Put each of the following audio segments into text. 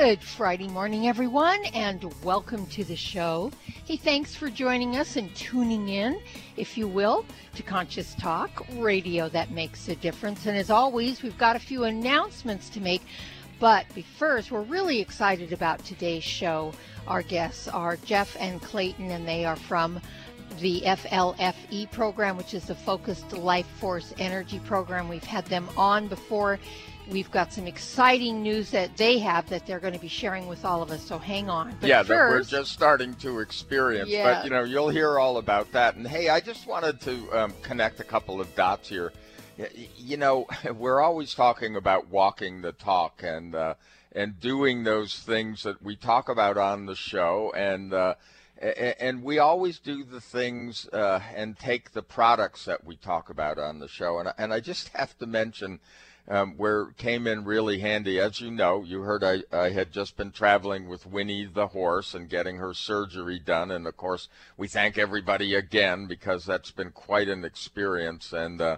Good Friday morning, everyone, and welcome to the show. Hey, thanks for joining us and tuning in, if you will, to Conscious Talk, radio that makes a difference. And as always, we've got a few announcements to make. But first, we're really excited about today's show. Our guests are Jeff and Clayton, and they are from the FLFE program, which is the Focused Life Force Energy Program. We've had them on before we've got some exciting news that they have that they're going to be sharing with all of us. So hang on. But yeah, first, that we're just starting to experience. But you know, you'll hear all about that. And hey, I just wanted to um, connect a couple of dots here. You know, we're always talking about walking the talk and uh, and doing those things that we talk about on the show and. Uh, and we always do the things uh, and take the products that we talk about on the show. And, and I just have to mention um, where came in really handy. As you know, you heard I, I had just been traveling with Winnie the horse and getting her surgery done. And of course, we thank everybody again because that's been quite an experience. And uh,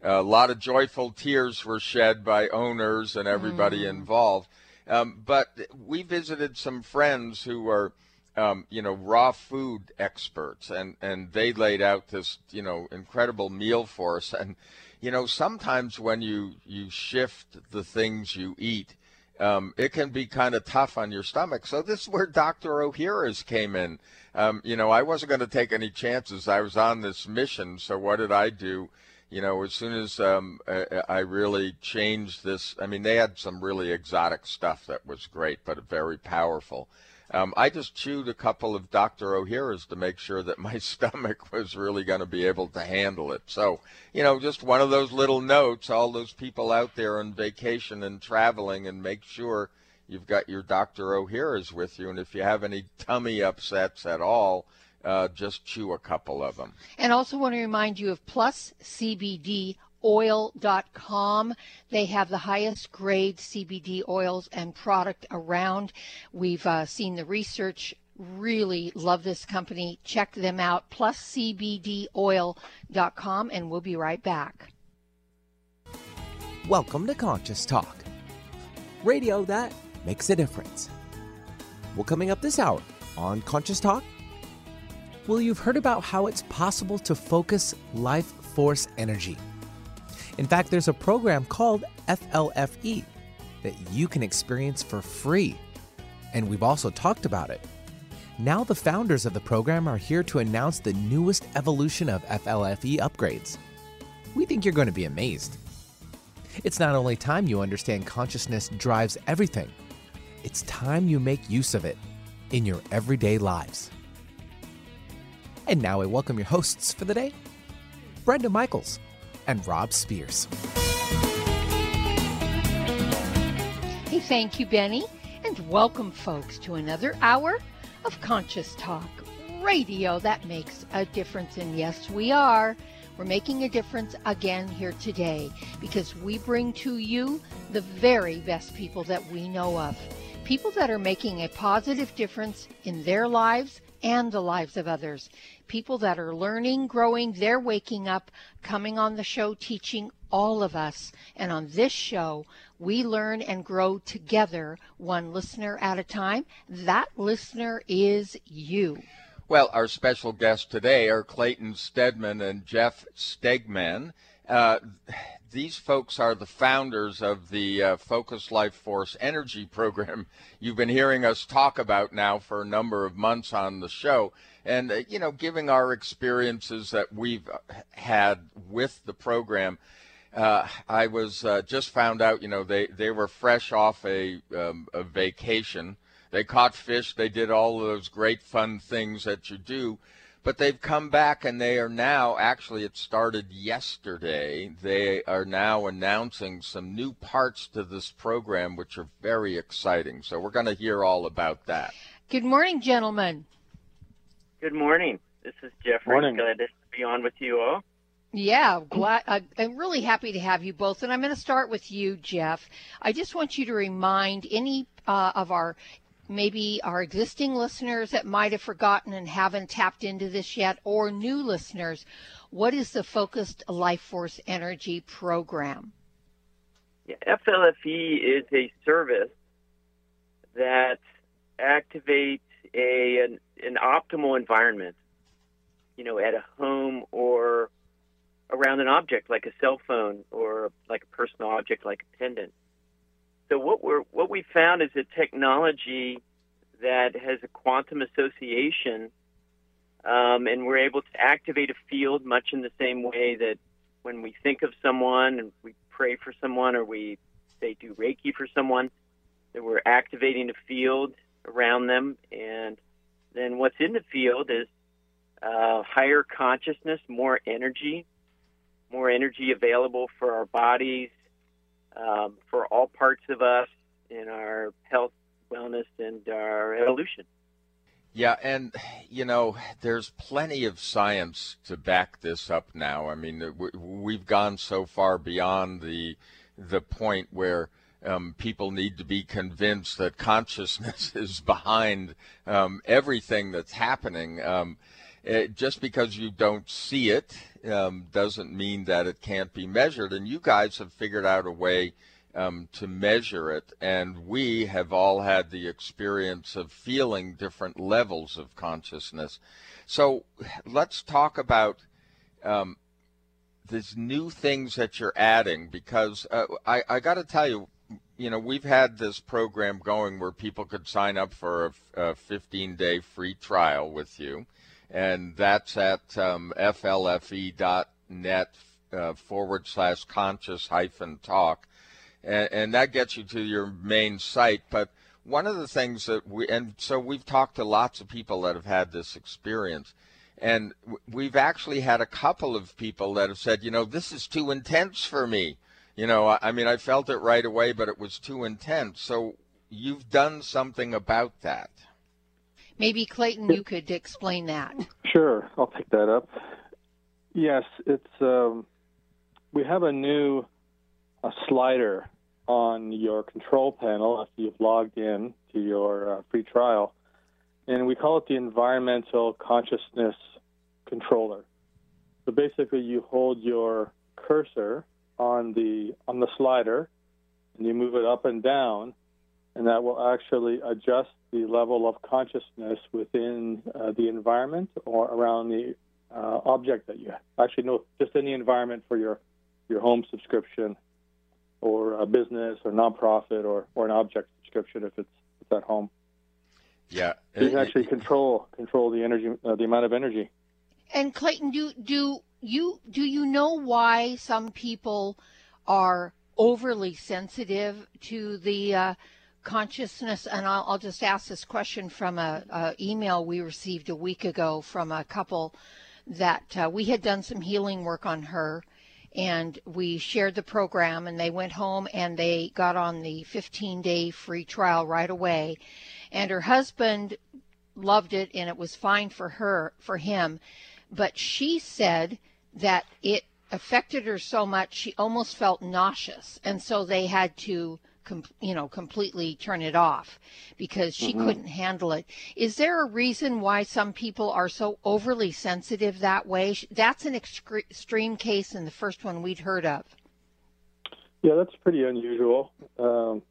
a lot of joyful tears were shed by owners and everybody mm. involved. Um, but we visited some friends who are. Um, you know, raw food experts, and and they laid out this, you know, incredible meal for us. And you know, sometimes when you you shift the things you eat, um, it can be kind of tough on your stomach. So this is where Dr. Ohhira's came in. Um, you know, I wasn't going to take any chances. I was on this mission. So what did I do? You know, as soon as um, I really changed this, I mean, they had some really exotic stuff that was great, but very powerful. Um, I just chewed a couple of Dr. Ohhira's to make sure that my stomach was really going to be able to handle it. So, you know, just one of those little notes, all those people out there on vacation and traveling, and make sure you've got your Dr. Ohhira's with you. And if you have any tummy upsets at all, uh, just chew a couple of them. And also want to remind you of Plus CBD oil.com. They have the highest grade CBD oils and product around. We've uh, seen the research. Really love this company. Check them out. plus PlusCBDOil.com, and we'll be right back. Welcome to Conscious Talk, radio that makes a difference. Well, coming up this hour on Conscious Talk, well, you've heard about how it's possible to focus life force energy in fact, there's a program called FLFE that you can experience for free. And we've also talked about it. Now, the founders of the program are here to announce the newest evolution of FLFE upgrades. We think you're going to be amazed. It's not only time you understand consciousness drives everything, it's time you make use of it in your everyday lives. And now I welcome your hosts for the day Brenda Michaels and Rob Spears. Hey, thank you, Benny, and welcome, folks, to another hour of Conscious Talk radio that makes a difference. And yes, we are. We're making a difference again here today because we bring to you the very best people that we know of. People that are making a positive difference in their lives and the lives of others people that are learning, growing, they're waking up, coming on the show, teaching all of us. And on this show, we learn and grow together, one listener at a time. That listener is you. Well, our special guests today are Clayton Stedman and Jeff Stegman. Uh, these folks are the founders of the uh, Focus Life Force Energy Program you've been hearing us talk about now for a number of months on the show and uh, you know, giving our experiences that we've had with the program. Uh, I was uh, just found out, you know, they, they were fresh off a, um, a vacation. They caught fish. They did all those great fun things that you do. But they've come back and they are now, actually, it started yesterday. They are now announcing some new parts to this program, which are very exciting. So we're going to hear all about that. Good morning, gentlemen. Good morning. This is Jeffrey. Morning. Glad to be on with you all. Yeah, glad, uh, I'm really happy to have you both. And I'm going to start with you, Jeff. I just want you to remind any uh, of our maybe our existing listeners that might have forgotten and haven't tapped into this yet, or new listeners, what is the Focused Life Force Energy Program? Yeah, FLFE is a service that activates a an, an optimal environment, you know, at a home or around an object like a cell phone or like a personal object like a pendant. So what we're what we found is a technology that has a quantum association, um, and we're able to activate a field much in the same way that when we think of someone and we pray for someone or we say do Reiki for someone, that we're activating a field around them, and then what's in the field is uh, higher consciousness, more energy, more energy available for our bodies, um, for all parts of us in our health, wellness, and our evolution. Yeah, and you know, there's plenty of science to back this up now. I mean, we've gone so far beyond the the point where um, people need to be convinced that consciousness is behind um, everything that's happening. Um, it, just because you don't see it um, doesn't mean that it can't be measured. And you guys have figured out a way um, to measure it. And we have all had the experience of feeling different levels of consciousness. So let's talk about um, these new things that you're adding because uh, I, I got to tell you, you know, we've had this program going where people could sign up for a, a 15 day free trial with you and that's at um, flfe.net uh, forward slash conscious hyphen talk. And, and, that gets you to your main site. But one of the things that we, and so we've talked to lots of people that have had this experience. And we've actually had a couple of people that have said, you know, this is too intense for me. You know, I mean, I felt it right away, but it was too intense. So you've done something about that. Maybe Clayton, you could explain that. Sure, I'll pick that up. Yes, it's um, we have a new a slider on your control panel after you've logged in to your uh, free trial, and we call it the environmental consciousness controller. So basically, you hold your cursor on the on the slider, and you move it up and down, and that will actually adjust the level of consciousness within uh, the environment or around the uh, object that you have. Actually, know, just in the environment for your, your home subscription or a business or nonprofit or, or an object subscription if it's, it's at home. Yeah, so you can actually control control the energy, uh, the amount of energy. And Clayton, do do you do you know why some people are overly sensitive to the uh, consciousness and I'll, I'll, just ask this question from a, a, email we received a week ago from a couple that uh, we had done some healing work on her and we shared the program and they went home and they got on the 15 day free trial right away. And her husband loved it and it was fine for her for him. But she said that it affected her so much she almost felt nauseous. And so they had to com- you know, completely turn it off because she mm-hmm. couldn't handle it. Is there a reason why some people are so overly sensitive that way? That's an extreme case and the first one we'd heard of. Yeah, that's pretty unusual. Um,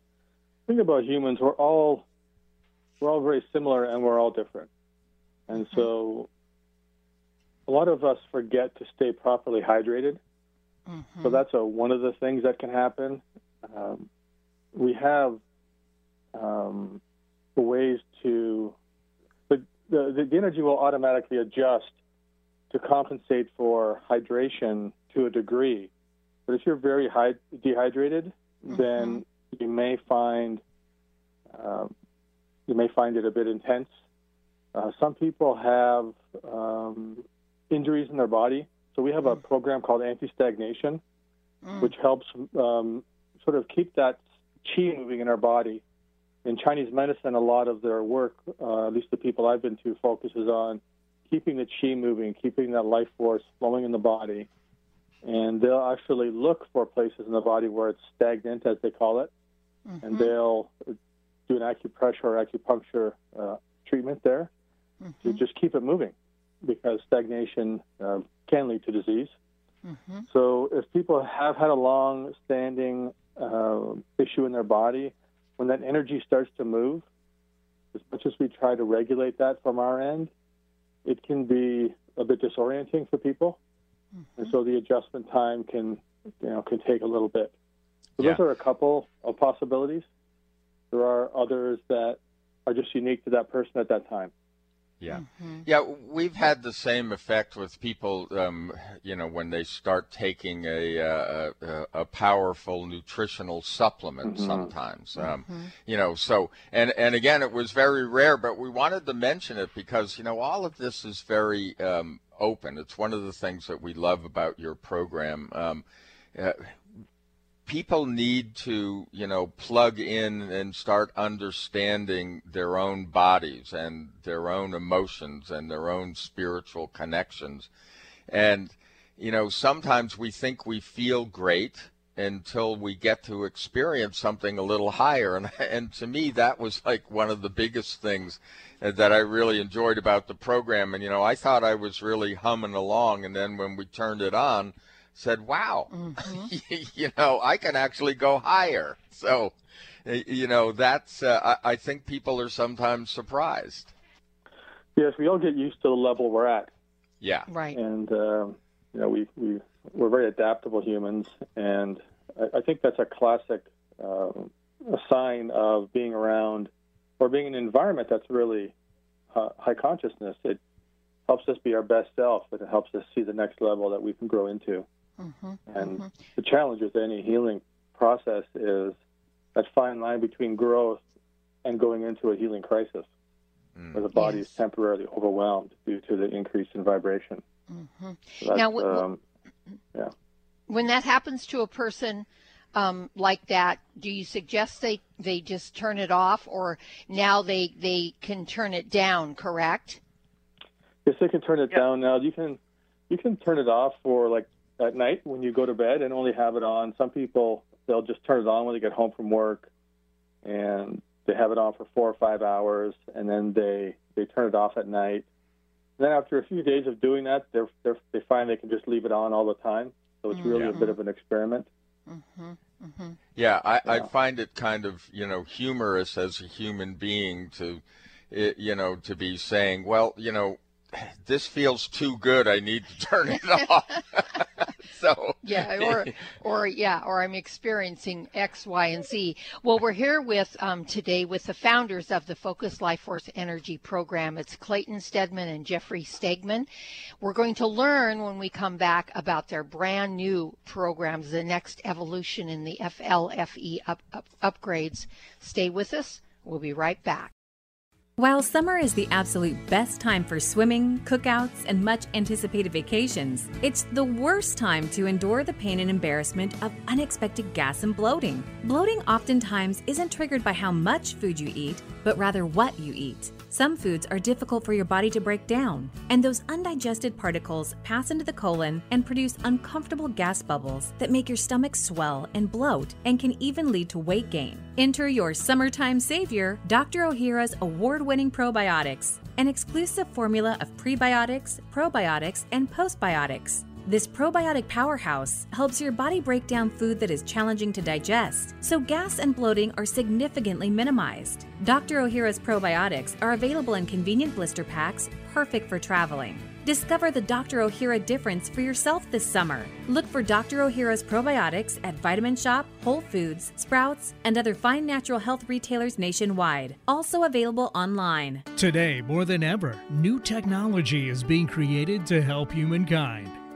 think about humans. We're all we're all very similar and we're all different. And mm-hmm. so a lot of us forget to stay properly hydrated. Mm-hmm. So that's a, one of the things that can happen. Um, we have um, ways to the, the, the energy will automatically adjust to compensate for hydration to a degree. But if you're very high, dehydrated, mm-hmm. then you may find um, you may find it a bit intense. Uh, some people have um, injuries in their body, so we have a mm. program called anti-stagnation, mm. which helps um, sort of keep that qi moving in our body. In Chinese medicine, a lot of their work, uh, at least the people I've been to, focuses on keeping the chi moving, keeping that life force flowing in the body. And they'll actually look for places in the body where it's stagnant, as they call it, mm-hmm. and they'll do an acupressure or acupuncture uh, treatment there mm-hmm. to just keep it moving because stagnation uh, can lead to disease. Mm-hmm. So if people have had a long standing uh, issue in their body, when that energy starts to move, as much as we try to regulate that from our end, it can be a bit disorienting for people. Mm-hmm. And so the adjustment time can, you know, can take a little bit. So yeah. those are a couple of possibilities. There are others that are just unique to that person at that time. Yeah, mm-hmm. yeah, we've had the same effect with people. Um, you know, when they start taking a a, a powerful nutritional supplement, mm-hmm. sometimes. Um, mm-hmm. You know, so and and again, it was very rare, but we wanted to mention it because you know all of this is very um, open. It's one of the things that we love about your program. Um, uh, people need to, you know, plug in and start understanding their own bodies and their own emotions and their own spiritual connections. And, you know, sometimes we think we feel great until we get to experience something a little higher. And, and to me, that was like one of the biggest things that I really enjoyed about the program. And, you know, I thought I was really humming along. And then when we turned it on, said, "Wow, mm-hmm. you know, I can actually go higher." So, you know, that's uh, I, I, think people are sometimes surprised. Yes, we all get used to the level we're at. Yeah, right. And um, you know, we we we're very adaptable humans, and I, I think that's a classic uh, a sign of being around or being in an environment that's really uh, high consciousness. It helps us be our best self, and it helps us see the next level that we can grow into. Mm-hmm, and mm-hmm. the challenge with any healing process is that fine line between growth and going into a healing crisis, mm. where the body yes. is temporarily overwhelmed due to the increase in vibration. Mm-hmm. So now, w- um, yeah. when that happens to a person um, like that, do you suggest they they just turn it off, or now they they can turn it down? Correct. Yes, they can turn it down now. You can you can turn it off for like at night when you go to bed and only have it on. Some people they'll just turn it on when they get home from work, and they have it on for four or five hours, and then they they turn it off at night. And then after a few days of doing that, they're, they're they find they can just leave it on all the time. So it's really mm-hmm. a bit of an experiment. Mm-hmm. Mm-hmm. Yeah, I, yeah. I find it kind of you know humorous as a human being to, you know, to be saying, well, you know, this feels too good. I need to turn it off. so yeah, or or yeah, or I'm experiencing X, Y, and Z. Well, we're here with um, today with the founders of the Focus Life Force Energy Program. It's Clayton Stedman and Jeffrey Stegman. We're going to learn when we come back about their brand new programs, the next evolution in the FLFE up, up, upgrades. Stay with us. We'll be right back. While summer is the absolute best time for swimming, cookouts, and much anticipated vacations, it's the worst time to endure the pain and embarrassment of unexpected gas and bloating. Bloating oftentimes isn't triggered by how much food you eat, but rather what you eat. Some foods are difficult for your body to break down, and those undigested particles pass into the colon and produce uncomfortable gas bubbles that make your stomach swell and bloat and can even lead to weight gain. Enter your summertime savior, Dr. Ohhira's award winning probiotics, an exclusive formula of prebiotics, probiotics, and postbiotics. This probiotic powerhouse helps your body break down food that is challenging to digest, so gas and bloating are significantly minimized. Dr. Ohhira's probiotics are available in convenient blister packs, perfect for traveling. Discover the Dr. Ohhira difference for yourself this summer. Look for Dr. Ohhira's probiotics at Vitamin Shoppe, Whole Foods, Sprouts, and other fine natural health retailers nationwide. Also available online. Today, more than ever, new technology is being created to help humankind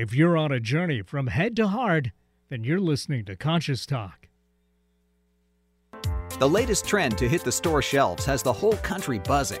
If you're on a journey from head to heart, then you're listening to Conscious Talk. The latest trend to hit the store shelves has the whole country buzzing.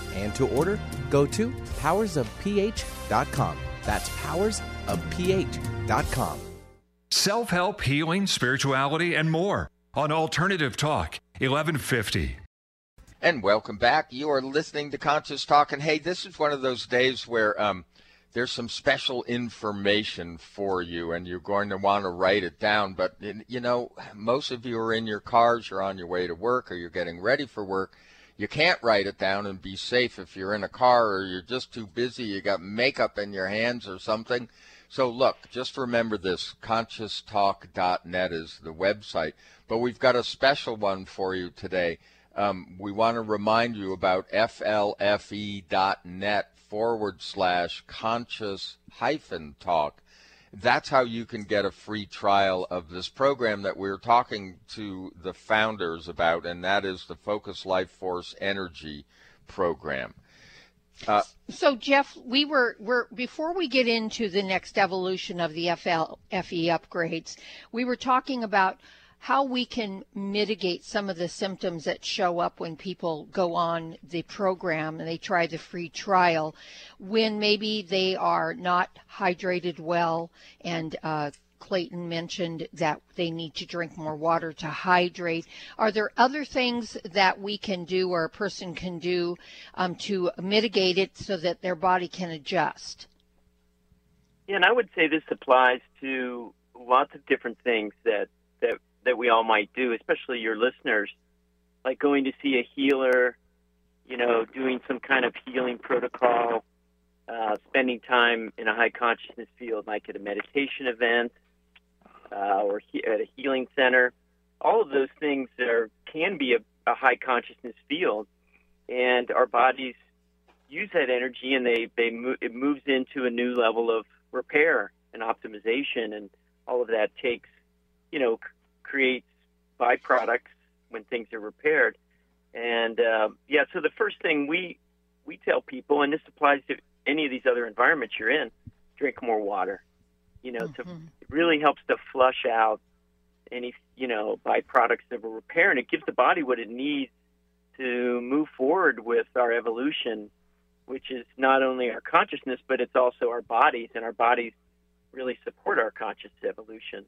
and to order, go to powersofph.com. That's powersofph.com. Self help, healing, spirituality, and more on Alternative Talk 1150. And welcome back. You are listening to Conscious Talk. And hey, this is one of those days where um, there's some special information for you, and you're going to want to write it down. But, you know, most of you are in your cars, you're on your way to work, or you're getting ready for work. You can't write it down and be safe if you're in a car or you're just too busy, you got makeup in your hands or something. So, look, just remember this consciousnet is the website. But we've got a special one for you today. Um, we want to remind you about flfe.net forward slash conscious hyphen talk. That's how you can get a free trial of this program that we're talking to the founders about, and that is the Focus Life Force Energy program. Uh, so Jeff, we were were before we get into the next evolution of the FL FE upgrades, we were talking about how we can mitigate some of the symptoms that show up when people go on the program and they try the free trial when maybe they are not hydrated well and uh, Clayton mentioned that they need to drink more water to hydrate. Are there other things that we can do or a person can do um, to mitigate it so that their body can adjust? Yeah, and I would say this applies to lots of different things that that that we all might do, especially your listeners, like going to see a healer, you know, doing some kind of healing protocol, uh, spending time in a high consciousness field, like at a meditation event uh, or he- at a healing center. All of those things are can be a, a high consciousness field, and our bodies use that energy, and they they mo- it moves into a new level of repair and optimization, and all of that takes, you know, creates byproducts when things are repaired. And uh, yeah, so the first thing we we tell people, and this applies to any of these other environments you're in, drink more water. You know, mm-hmm. to, it really helps to flush out any you know byproducts of a repair, and it gives the body what it needs to move forward with our evolution, which is not only our consciousness, but it's also our bodies, and our bodies really support our conscious evolution.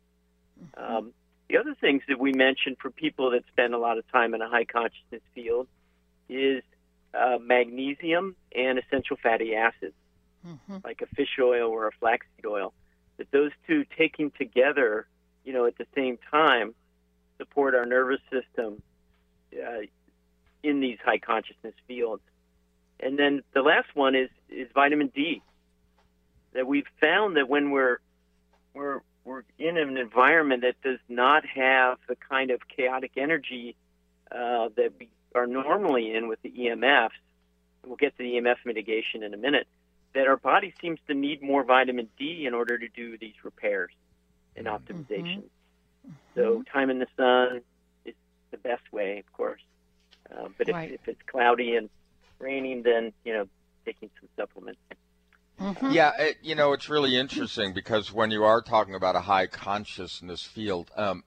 Mm-hmm. Um, the other things that we mentioned for people that spend a lot of time in a high consciousness field is uh, magnesium and essential fatty acids, mm-hmm. like a fish oil or a flaxseed oil. That those two taking together, you know, at the same time, support our nervous system uh, in these high consciousness fields. And then the last one is is vitamin D. That we've found that when we're we're we're in an environment that does not have the kind of chaotic energy uh, that we are normally in with the EMFs. We'll get to the EMF mitigation in a minute. That our body seems to need more vitamin D in order to do these repairs and mm-hmm. optimization. Mm-hmm. So time in the sun is the best way, of course. Uh, but if, right. if it's cloudy and raining, then you know taking some supplements. Mm-hmm. Yeah, it, you know, it's really interesting because when you are talking about a high consciousness field, um,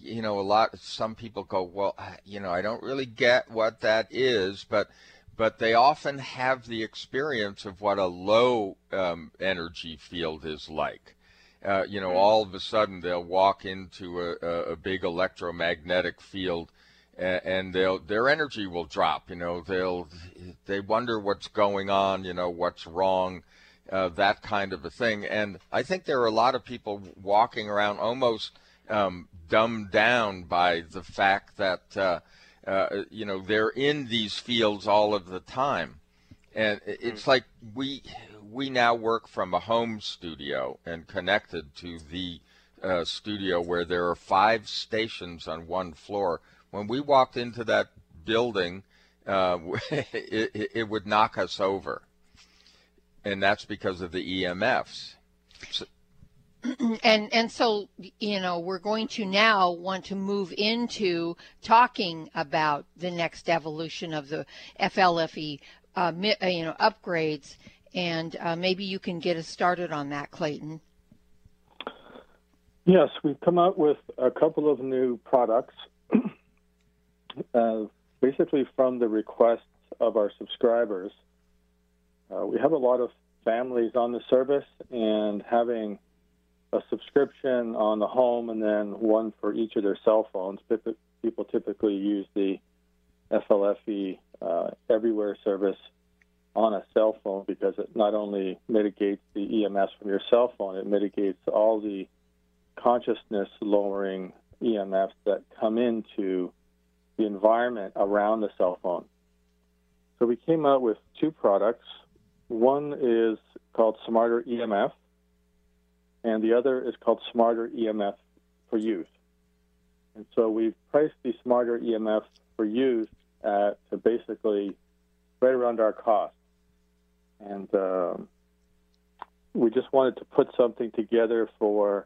you know, a lot, some people go, well, you know, I don't really get what that is, but, but they often have the experience of what a low um, energy field is like. Uh, you know, mm-hmm. all of a sudden they'll walk into a, a big electromagnetic field and they'll their energy will drop you know they'll they wonder what's going on you know what's wrong uh, that kind of a thing. And I think there are a lot of people walking around almost um, dumbed down by the fact that uh, uh, you know they're in these fields all of the time, and it's like we we now work from a home studio and connected to the uh, studio where there are five stations on one floor. When we walked into that building, uh, it, it would knock us over and that's because of the EMFs. So, and and so you know we're going to now want to move into talking about the next evolution of the FLFE uh, uh, you know upgrades and uh, maybe you can get us started on that Clayton. Yes, we've come out with a couple of new products uh, basically from the requests of our subscribers. Uh, we have a lot of families on the service, and having a subscription on the home and then one for each of their cell phones. People typically use the FLFE uh, Everywhere service on a cell phone because it not only mitigates the EMFs from your cell phone, it mitigates all the consciousness lowering EMFs that come into the environment around the cell phone. So we came out with two products. One is called Smarter EMF, and the other is called Smarter EMF for Youth. And so we've priced the Smarter EMF for Youth at basically right around our cost. And um, we just wanted to put something together for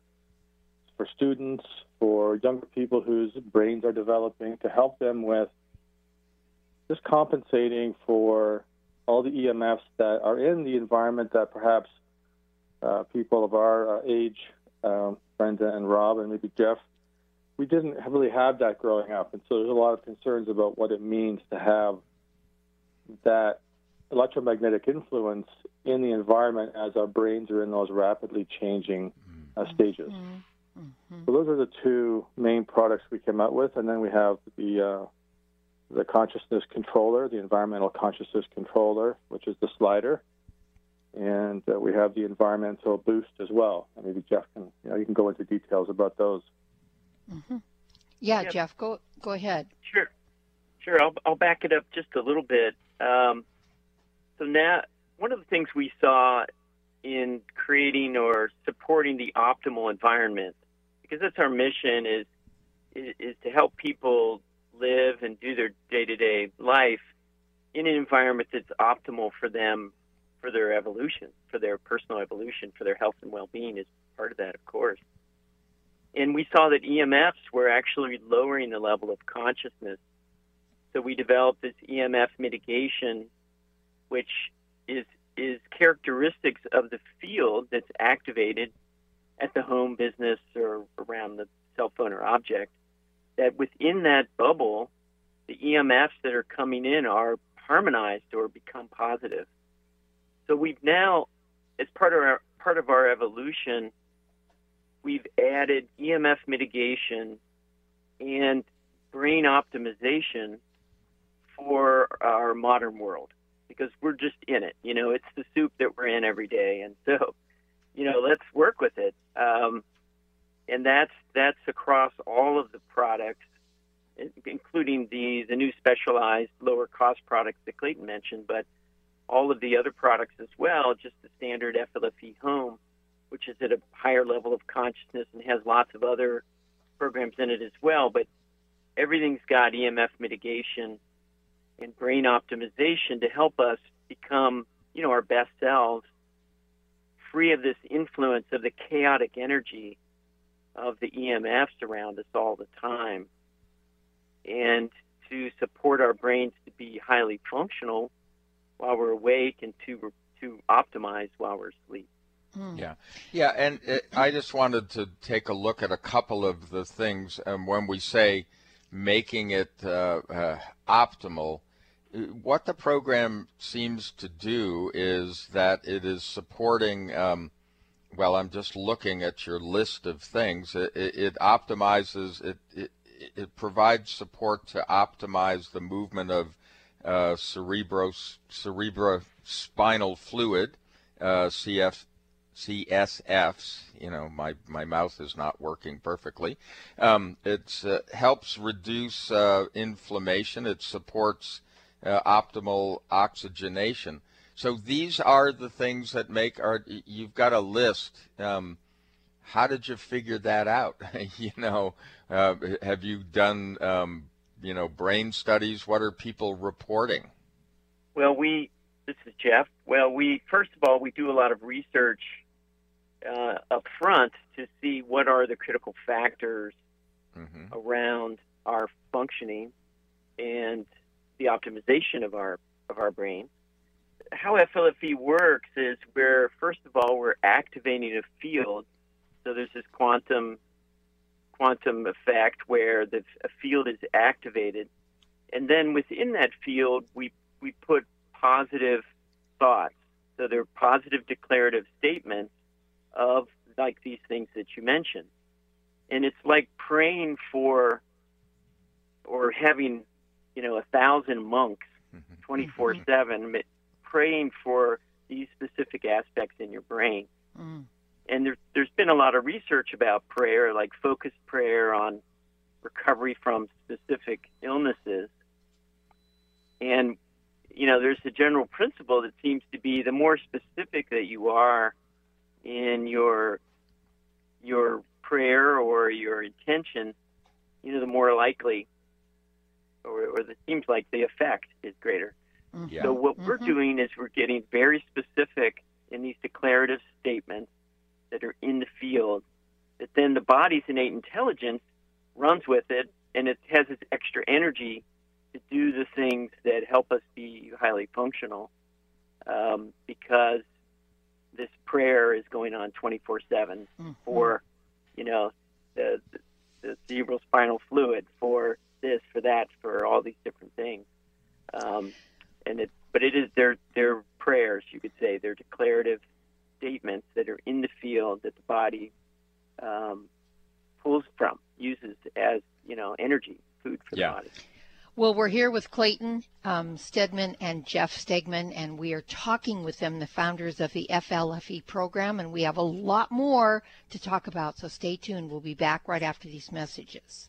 for students, for younger people whose brains are developing, to help them with just compensating for all the EMFs that are in the environment that perhaps uh, people of our uh, age, um, Brenda and Rob and maybe Jeff, we didn't really have that growing up. And so there's a lot of concerns about what it means to have that electromagnetic influence in the environment as our brains are in those rapidly changing uh, stages. Mm-hmm. Mm-hmm. So those are the two main products we came out with, and then we have the uh, the consciousness controller, the environmental consciousness controller, which is the slider, and uh, we have the environmental boost as well. And maybe Jeff can, you know, you can go into details about those. Mm-hmm. Yeah, yeah, Jeff, go go ahead. Sure, sure. I'll I'll back it up just a little bit. Um, so now, one of the things we saw in creating or supporting the optimal environment, because that's our mission, is is, is to help people live and do their day to day life in an environment that's optimal for them for their evolution, for their personal evolution, for their health and well being is part of that, of course. And we saw that EMFs were actually lowering the level of consciousness. So we developed this EMF mitigation, which is is characteristics of the field that's activated at the home business or around the cell phone or object that within that bubble, the EMFs that are coming in are harmonized or become positive. So we've now, as part of our part of our evolution, we've added EMF mitigation and brain optimization for our modern world because we're just in it. You know, it's the soup that we're in every day, and so, you know, let's work with it. Um, and that's that's across all of the products, including the the new specialized lower cost products that Clayton mentioned, but all of the other products as well. Just the standard FLFE home, which is at a higher level of consciousness and has lots of other programs in it as well. But everything's got EMF mitigation and brain optimization to help us become, you know, our best selves, free of this influence of the chaotic energy of the EMFs around us all the time, and to support our brains to be highly functional while we're awake and to to optimize while we're asleep. Hmm. Yeah, yeah, and it, I just wanted to take a look at a couple of the things And when we say making it uh, uh, optimal. What the program seems to do is that it is supporting. Um, well, I'm just looking at your list of things. It, it, it optimizes. It, it it provides support to optimize the movement of uh, cerebro cerebrospinal fluid, uh, CF, CSFs. You know, my, my mouth is not working perfectly. Um, it uh, helps reduce uh, inflammation. It supports uh, optimal oxygenation. So these are the things that make our. You've got a list. Um, how did you figure that out? you know, uh, have you done um, you know brain studies? What are people reporting? Well, we. This is Jeff. Well, we first of all we do a lot of research uh, up front to see what are the critical factors mm-hmm. around our functioning and the optimization of our of our brain. How FLFE works is where first of all we're activating a field. So there's this quantum quantum effect where the a field is activated, and then within that field we we put positive thoughts. So they're positive declarative statements of like these things that you mentioned. And it's like praying for or having, you know, a thousand monks mm-hmm. 24 mm-hmm. 7 praying for these specific aspects in your brain. Mm. And there, there's been a lot of research about prayer, like focused prayer on recovery from specific illnesses. And, you know, there's a general principle that seems to be the more specific that you are in your your prayer or your intention, you know, the more likely, or, or it seems like the effect is greater. Mm-hmm. So what mm-hmm. we're doing is we're getting very specific in these declarative statements that are in the field. That then the body's innate intelligence runs with it, and it has this extra energy to do the things that help us be highly functional. Um, because this prayer is going on 24 7 mm-hmm. for, you know, the, the, the cerebral spinal fluid, for this, for that, for all these different things. Um, and it, but it is their their prayers, you could say, they're declarative statements that are in the field that the body um, pulls from, uses as you know energy, food for yeah. the body. Well, we're here with Clayton um, Stedman and Jeff Stegman, and we are talking with them, the founders of the FLFE program, and we have a lot more to talk about. So stay tuned. We'll be back right after these messages.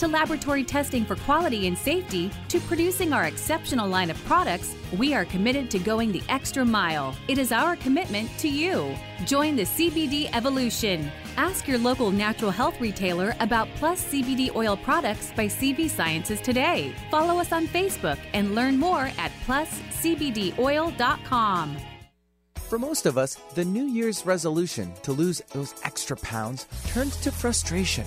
To laboratory testing for quality and safety, to producing our exceptional line of products, we are committed to going the extra mile. It is our commitment to you. Join the CBD evolution. Ask your local natural health retailer about Plus CBD oil products by CV Sciences today. Follow us on Facebook and learn more at pluscbdoil.com. For most of us, the New Year's resolution to lose those extra pounds turns to frustration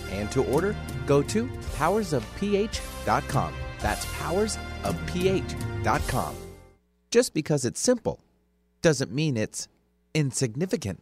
and to order, go to powersofph.com. That's powersofph.com. Just because it's simple doesn't mean it's insignificant.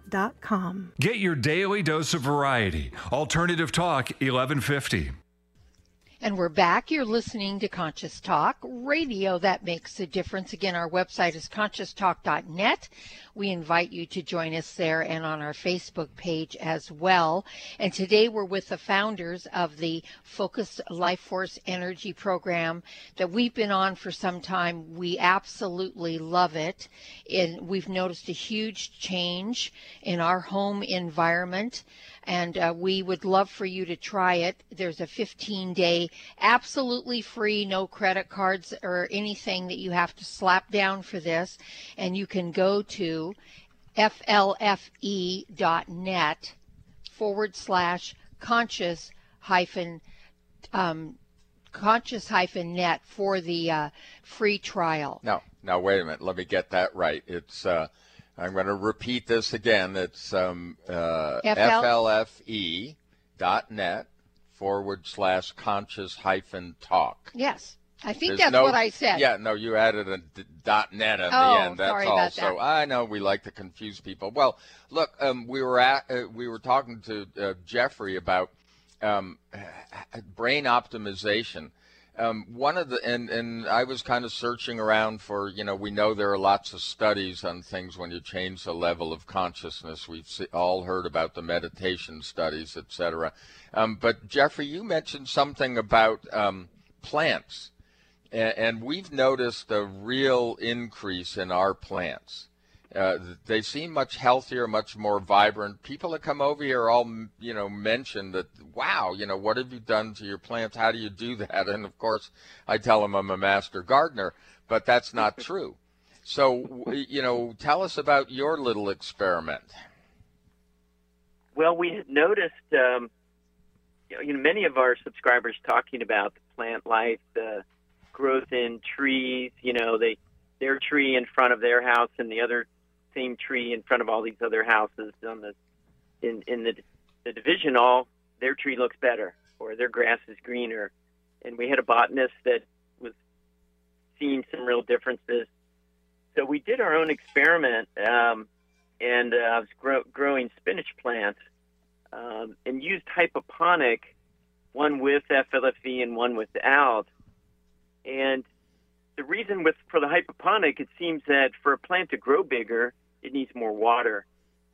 anoasisforyoursoul.com. Get your daily dose of variety. Alternative Talk 1150. And we're back. You're listening to Conscious Talk, radio that makes a difference. Again, our website is conscioustalk.net. We invite you to join us there and on our Facebook page as well. And today we're with the founders of the Focus Life Force Energy Program that we've been on for some time. We absolutely love it. And we've noticed a huge change in our home environment and uh, we would love for you to try it. There's a 15 day, absolutely free, no credit cards or anything that you have to slap down for this, and you can go to flfe.net forward slash conscious hyphen um, conscious hyphen net for the uh, free trial. No, now wait a minute. Let me get that right. It's uh, I'm going to repeat this again. It's um, uh, flfe.net forward slash conscious hyphen talk. Yes. I think There's that's no, what I said. Yeah, no, you added a d- dot net at oh, the end. That's sorry all. About so that. I know we like to confuse people. Well, look, um, we were at uh, we were talking to uh, Jeffrey about um, brain optimization, Um, one of the and and I was kind of searching around for you know we know there are lots of studies on things when you change the level of consciousness. We've all heard about the meditation studies, etc. Um, but Jeffrey, you mentioned something about um, plants, and, and we've noticed a real increase in our plants. Uh, they seem much healthier, much more vibrant. People that come over here all, you know, mention that, wow, you know, what have you done to your plants? How do you do that? And of course, I tell them I'm a master gardener, but that's not true. So, you know, tell us about your little experiment. Well, we had noticed, um, you know, many of our subscribers talking about the plant life, the growth in trees. You know, they their tree in front of their house and the other same tree in front of all these other houses on the in in the the division all their tree looks better or their grass is greener and we had a botanist that was seeing some real differences so we did our own experiment um, and uh, I was grow, growing spinach plants um, and used hydroponic one with FLFE and one without and the reason with for the hydroponic, it seems that for a plant to grow bigger, it needs more water.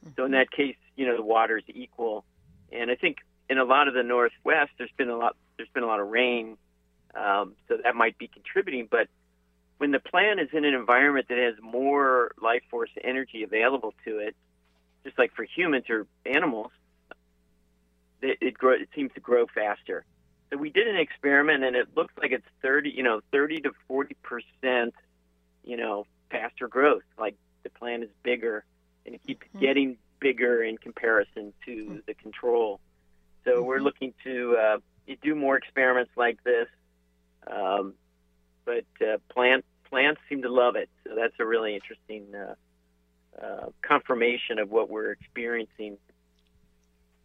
Mm-hmm. So in that case, you know, the water is equal. And I think in a lot of the Northwest, there's been a lot there's been a lot of rain, um, so that might be contributing. But when the plant is in an environment that has more life force energy available to it, just like for humans or animals, it, it, grow, it seems to grow faster. So we did an experiment, and it looks like it's 30, you know, 30 to 40 percent, you know, faster growth. Like the plant is bigger, and it keeps mm-hmm. getting bigger in comparison to mm-hmm. the control. So mm-hmm. we're looking to uh, do more experiments like this. Um, but uh, plant plants seem to love it, so that's a really interesting uh, uh confirmation of what we're experiencing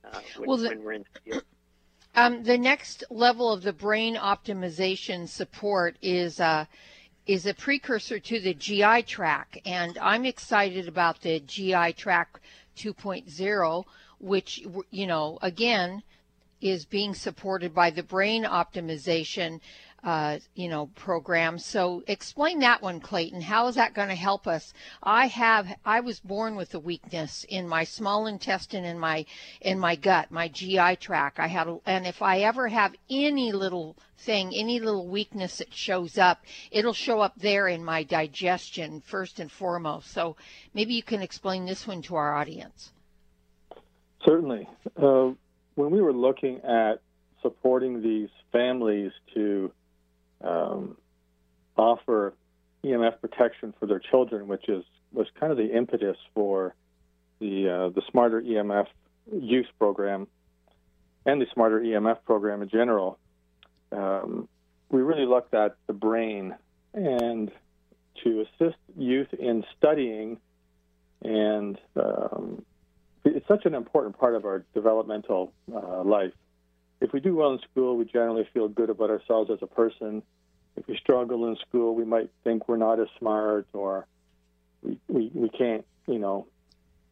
uh, when, well, the, when we're in the field. Um, the next level of the brain optimization support is uh, is a precursor to the GI tract, and I'm excited about the GI tract 2.0, which you know again is being supported by the brain optimization uh, you know, program. So explain that one, Clayton. How is that going to help us? I have, I was born with a weakness in my small intestine and my, in my gut, my GI tract. I had, and if I ever have any little thing, any little weakness that shows up, it'll show up there in my digestion first and foremost. So maybe you can explain this one to our audience. Certainly. Uh, when we were looking at supporting these families to um, offer EMF protection for their children, which is was kind of the impetus for the uh, the Smarter EMF Youth Program and the Smarter EMF program in general. Um, we really looked at the brain and to assist youth in studying, and um, it's such an important part of our developmental uh, life if we do well in school, we generally feel good about ourselves as a person. If we struggle in school, we might think we're not as smart or we, we, we can't, you know,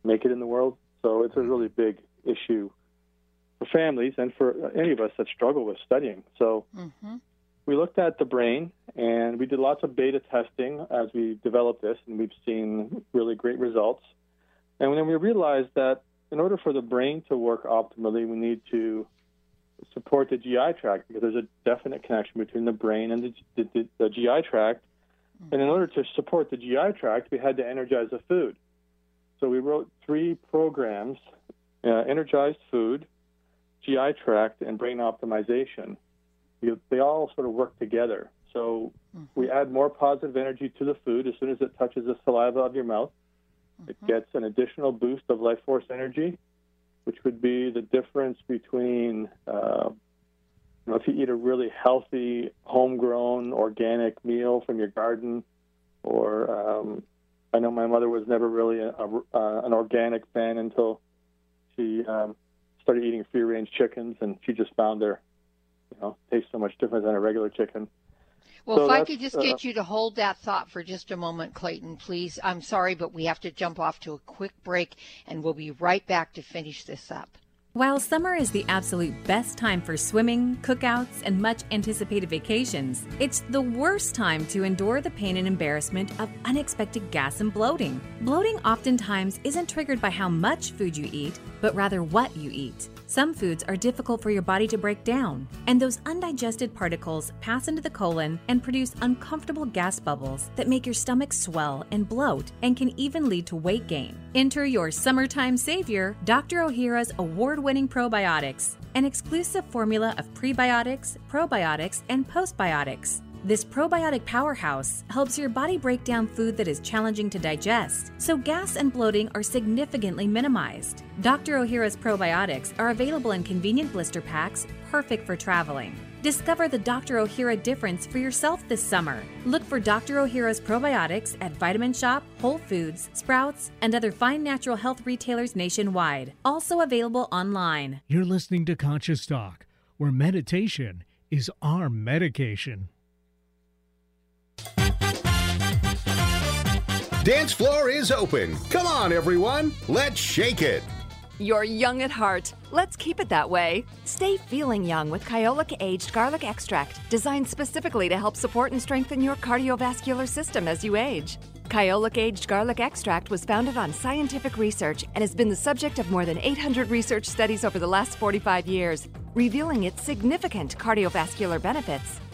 make it in the world. So it's a really big issue for families and for any of us that struggle with studying. So mm-hmm. we looked at the brain and we did lots of beta testing as we developed this, and we've seen really great results. And then we realized that in order for the brain to work optimally, we need to support the GI tract because there's a definite connection between the brain and the, the, the GI tract. Mm-hmm. And in order to support the GI tract, we had to energize the food. So we wrote three programs uh, energized food, GI tract, and brain optimization. they all sort of work together. So mm-hmm. we add more positive energy to the food as soon as it touches the saliva of your mouth. Mm-hmm. It gets an additional boost of life force energy which would be the difference between uh, you know, if you eat a really healthy, homegrown, organic meal from your garden, or um, I know my mother was never really a, a, uh, an organic fan until she um, started eating free-range chickens, and she just found their, you know, taste so much different than a regular chicken. Well, so if I could just uh, get you to hold that thought for just a moment, Clayton, please. I'm sorry, but we have to jump off to a quick break, and we'll be right back to finish this up. While summer is the absolute best time for swimming, cookouts, and much anticipated vacations, it's the worst time to endure the pain and embarrassment of unexpected gas and bloating. Bloating oftentimes isn't triggered by how much food you eat, but rather what you eat. Some foods are difficult for your body to break down, and those undigested particles pass into the colon and produce uncomfortable gas bubbles that make your stomach swell and bloat and can even lead to weight gain. Enter your summertime savior, Dr. Ohhira's award winning probiotics, an exclusive formula of prebiotics, probiotics, and postbiotics. This probiotic powerhouse helps your body break down food that is challenging to digest, so gas and bloating are significantly minimized. Dr. Ohhira's probiotics are available in convenient blister packs, perfect for traveling. Discover the Dr. Ohhira difference for yourself this summer. Look for Dr. Ohhira's probiotics at Vitamin Shoppe, Whole Foods, Sprouts, and other fine natural health retailers nationwide. Also available online. You're listening to Conscious Talk, where meditation is our medication. Dance floor is open. Come on, everyone. Let's shake it. You're young at heart. Let's keep it that way. Stay feeling young with Kyolic Aged Garlic Extract, designed specifically to help support and strengthen your cardiovascular system as you age. Kyolic Aged Garlic Extract was founded on scientific research and has been the subject of more than 800 research studies over the last 45 years, revealing its significant cardiovascular benefits.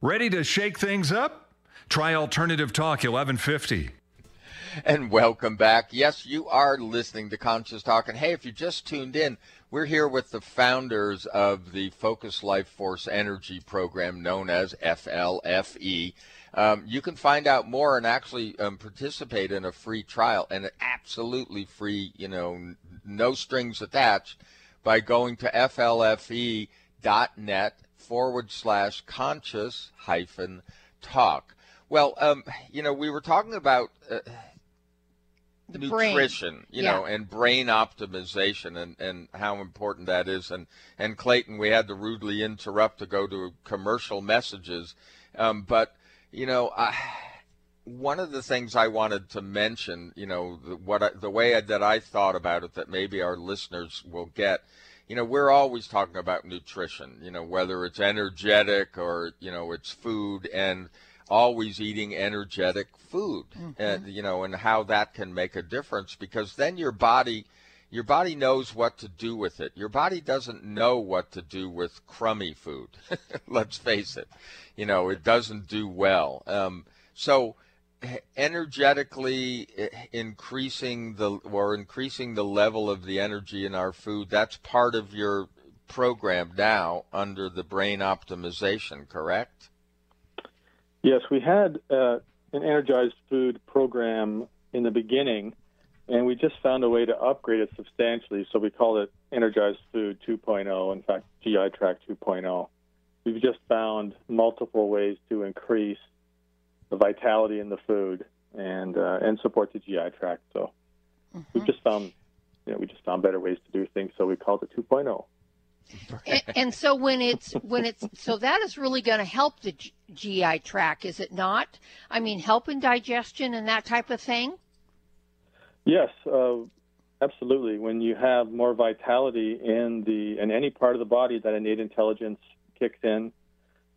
Ready to shake things up? Try Alternative Talk 1150. And welcome back. Yes, you are listening to Conscious Talk. And hey, if you just tuned in, we're here with the founders of the Focus Life Force Energy Program known as FLFE. Um, you can find out more and actually um, participate in a free trial and absolutely free, you know, no strings attached by going to flfe.net forward slash conscious hyphen talk. Well, um, you know, we were talking about uh, nutrition, brain. you yeah. know, and brain optimization and, and how important that is. And, and Clayton, we had to rudely interrupt to go to commercial messages. Um, but, you know, I, one of the things I wanted to mention, you know, the, what I, the way that I thought about it that maybe our listeners will get – you know, we're always talking about nutrition, you know, whether it's energetic or, you know, it's food and always eating energetic food mm-hmm. and, you know, and how that can make a difference because then your body, your body knows what to do with it. Your body doesn't know what to do with crummy food. Let's face it. You know, it doesn't do well. Um, so, energetically increasing the or increasing the level of the energy in our food that's part of your program now under the brain optimization correct? Yes we had uh, an energized food program in the beginning and we just found a way to upgrade it substantially so we call it energized food 2.0 in fact gi tract 2.0 we've just found multiple ways to increase the vitality in the food and uh, and support the GI tract. So mm-hmm. we just found you know we just found better ways to do things. So we called it 2.0. and, and, so when it's when it's so that is really going to help the G- GI tract, is it not? I mean, help in digestion and that type of thing. Yes, uh, absolutely. When you have more vitality in the in any part of the body, that innate intelligence kicks in.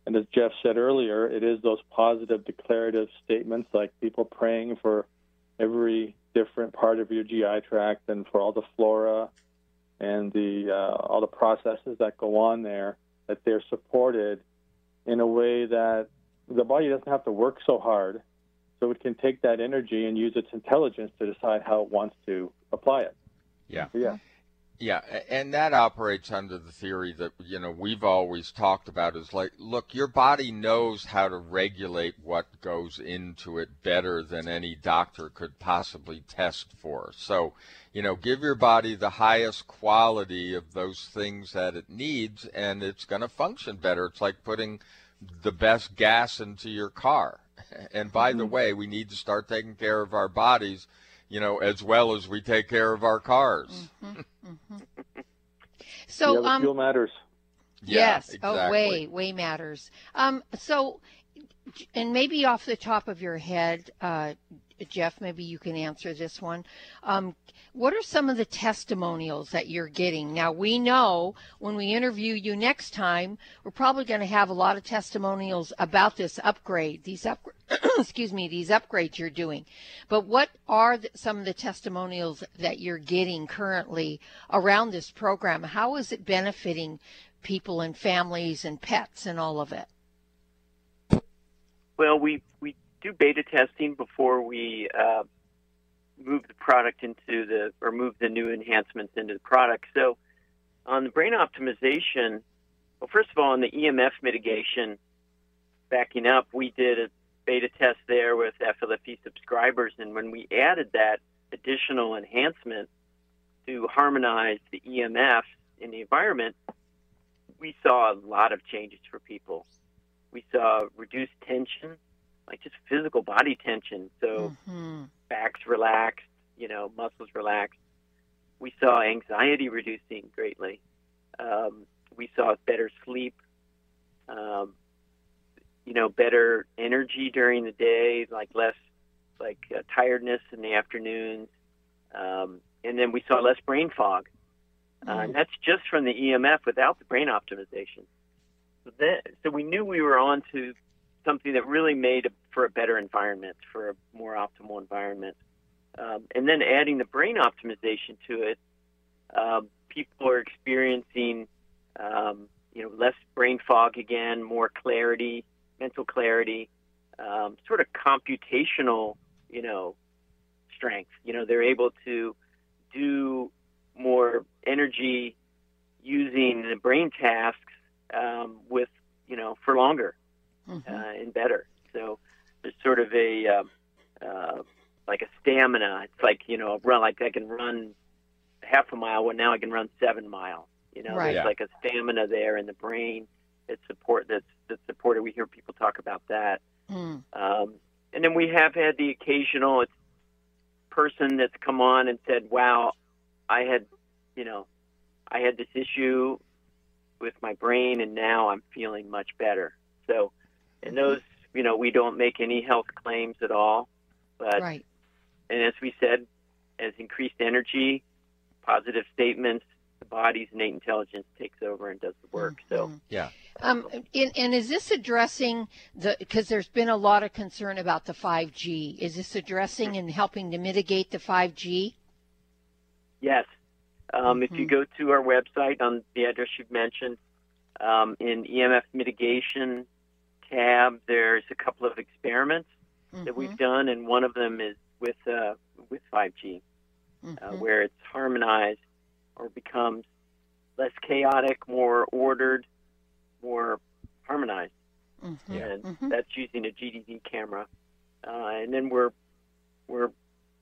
And as Jeff said earlier, it is those positive declarative statements like people praying for every different part of your GI tract and for all the flora and the uh, all the processes that go on there that they're supported in a way that the body doesn't have to work so hard. So it can take that energy and use its intelligence to decide how it wants to apply it. Yeah. Yeah Yeah, and that operates under the theory that you know we've always talked about is like, look, your body knows how to regulate what goes into it better than any doctor could possibly test for. So, you know, give your body the highest quality of those things that it needs, and it's going to function better. It's like putting the best gas into your car. And by mm-hmm. the way, we need to start taking care of our bodies you know, as well as we take care of our cars. Mm-hmm, mm-hmm. So, yeah, the um, fuel matters. yes, exactly. oh, way, way matters. Um, so, and maybe off the top of your head, uh, Jeff, maybe you can answer this one. Um, what are some of the testimonials that you're getting? Now, we know when we interview you next time, we're probably going to have a lot of testimonials about this upgrade, these up, excuse me, these upgrades you're doing. But what are the, some of the testimonials that you're getting currently around this program? How is it benefiting people and families and pets and all of it? Well, we we do beta testing before we uh, move the product into the or move the new enhancements into the product. So on the brain optimization, well, first of all, on the EMF mitigation, backing up, we did a beta test there with FLFE subscribers, and when we added that additional enhancement to harmonize the EMF in the environment, we saw a lot of changes for people. We saw reduced tension, like just physical body tension. So mm-hmm. backs relaxed, you know, muscles relaxed. We saw anxiety reducing greatly. Um, we saw better sleep. Um, you know, better energy during the day, like less like uh, tiredness in the afternoons. Um, and then we saw less brain fog. Uh, mm-hmm. and that's just from the EMF without the brain optimization. So, that, so we knew we were on to something that really made a, for a better environment, for a more optimal environment. Um, and then adding the brain optimization to it, uh, people are experiencing, um, you know, less brain fog again, more clarity, mental clarity, um, sort of computational, you know, strength. You know, they're able to do more energy using the brain tasks um, with, you know, for longer mm-hmm. uh, and better. So there's sort of a uh, uh, like a stamina. It's like you know, run like I can run half a mile. Well, now I can run seven miles. You know, right. there's yeah. like a stamina there in the brain that support that's that's supported. We hear people talk about that. Mm. Um, and then we have had the occasional person that's come on and said, "Wow, I had, you know, I had this issue with my brain, and now I'm feeling much better." So and those, you know, we don't make any health claims at all. But right. and as we said, as increased energy, positive statements, the body's innate intelligence takes over and does the work. Mm-hmm. So yeah. Um, and, and is this addressing the because there's been a lot of concern about the 5G? Is this addressing and helping to mitigate the 5G? Yes. Um, mm-hmm. If you mm-hmm. go to our website on the address you've mentioned, um, in EMF mitigation tab, there's a couple of experiments mm-hmm. that we've mm-hmm. done, and one of them is with uh, with 5G, uh, mm-hmm. uh, where it's harmonized or becomes less chaotic, more ordered, more harmonized. Mm-hmm. And mm-hmm. that's using a GDV camera. Uh, and then we're we're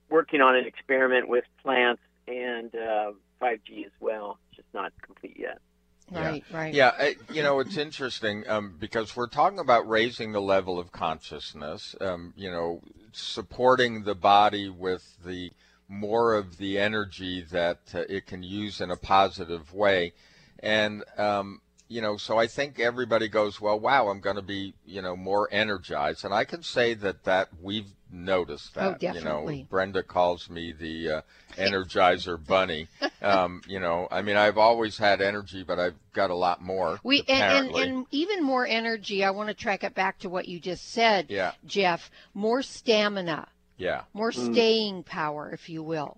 working on an experiment with plants and 5G uh, as well. It's just not complete yet. Right, yeah. right. Yeah, you know, it's interesting um, because we're talking about raising the level of consciousness, um, you know, supporting the body with the more of the energy that uh, it can use in a positive way. And, um, you know, so I think everybody goes, well, wow, I'm going to be, you know, more energized. And I can say that that we've noticed oh, that. Oh, definitely. You know, Brenda calls me the uh, Energizer Bunny. Um, you know, I mean, I've always had energy, but I've got a lot more. We and, and, and even more energy. I want to track it back to what you just said, yeah. Jeff. More stamina. Yeah. More mm. staying power, if you will.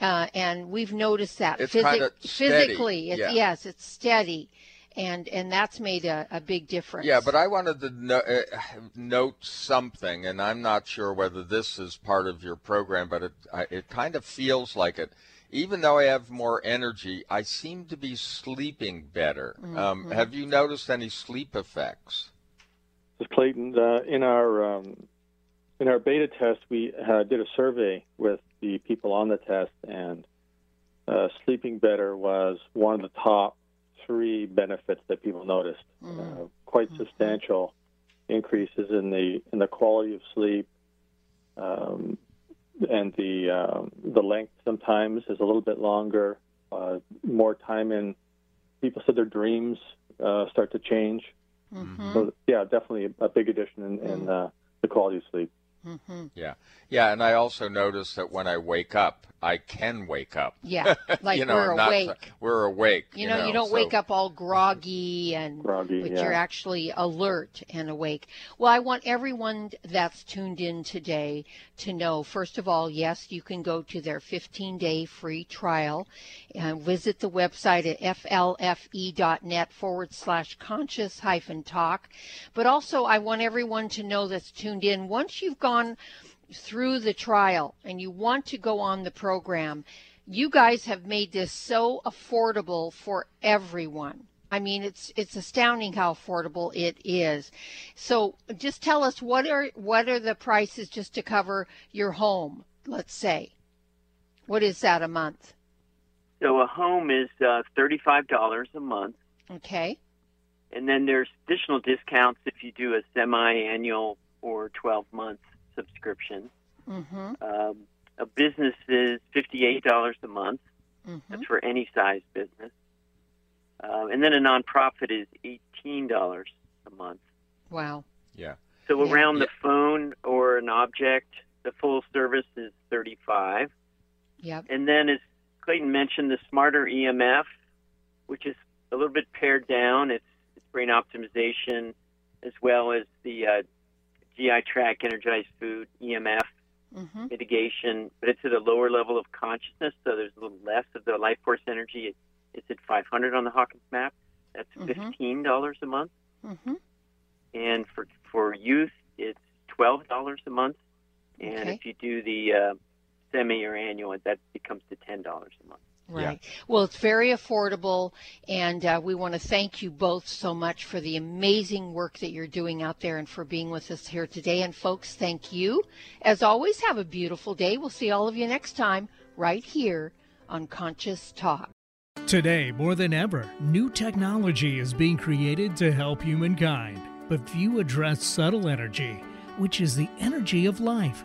Uh, and we've noticed that it's Physi- physically, it's, yeah. yes, it's steady and and that's made a, a big difference. Yeah, but I wanted to no, uh, note something, and I'm not sure whether this is part of your program, but it it kind of feels like it. even though I have more energy, I seem to be sleeping better. Um, mm-hmm. Um, have you noticed any sleep effects? Mr. Clayton, uh, in our um, in our beta test, we uh, did a survey with the people on the test, and uh, sleeping better was one of the top three benefits that people noticed. Mm. quite mm-hmm. substantial increases in the in the quality of sleep, um, and the um, the length sometimes is a little bit longer. Uh, more time in people said their dreams uh, start to change. Mm-hmm. So yeah, definitely a big addition in, in mm. uh, the quality of sleep. Mm-hmm. Yeah, yeah, and I also notice that when I wake up, I can wake up. Yeah, like you know, we're awake. Not, we're awake. You, you know, you don't so. wake up all groggy and groggy, but yeah. you're actually alert and awake. Well, I want everyone that's tuned in today to know. First of all, yes, you can go to their 15-day free trial and visit the website at flfe.net forward slash conscious hyphen talk. But also, I want everyone to know that's tuned in. Once you've gone through the trial and you want to go on the program, you guys have made this so affordable for everyone. I mean, it's it's astounding how affordable it is. So, just tell us what are what are the prices just to cover your home? Let's say, what is that a month? So a home is uh, thirty-five dollars a month. Okay. And then there's additional discounts if you do a semi-annual or twelve months subscription. Mm-hmm. Um, a business is fifty-eight dollars a month. Mm-hmm. That's for any size business. Uh, and then a nonprofit is eighteen dollars a month. Wow. Yeah. So yeah. around yeah. the phone or an object, the full service is thirty-five. Yep. And then, as Clayton mentioned, the smarter EMF, which is a little bit pared down. It's, it's brain optimization, as well as the uh, GI tract, energized food, EMF, mm-hmm. mitigation, but it's at a lower level of consciousness, so there's a little less of the life force energy. It, it's at 500 on the Hawkins map. That's mm-hmm. $15 a month. Mm-hmm. And for for youth, it's $12 a month. And okay. if you do the uh, semi or annual, that becomes to $10 a month. Right. Yeah. Well, it's very affordable, and uh, we want to thank you both so much for the amazing work that you're doing out there and for being with us here today. And, folks, thank you. As always, have a beautiful day. We'll see all of you next time right here on Conscious Talk. Today, more than ever, new technology is being created to help humankind. But few address subtle energy, which is the energy of life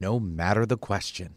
no matter the question.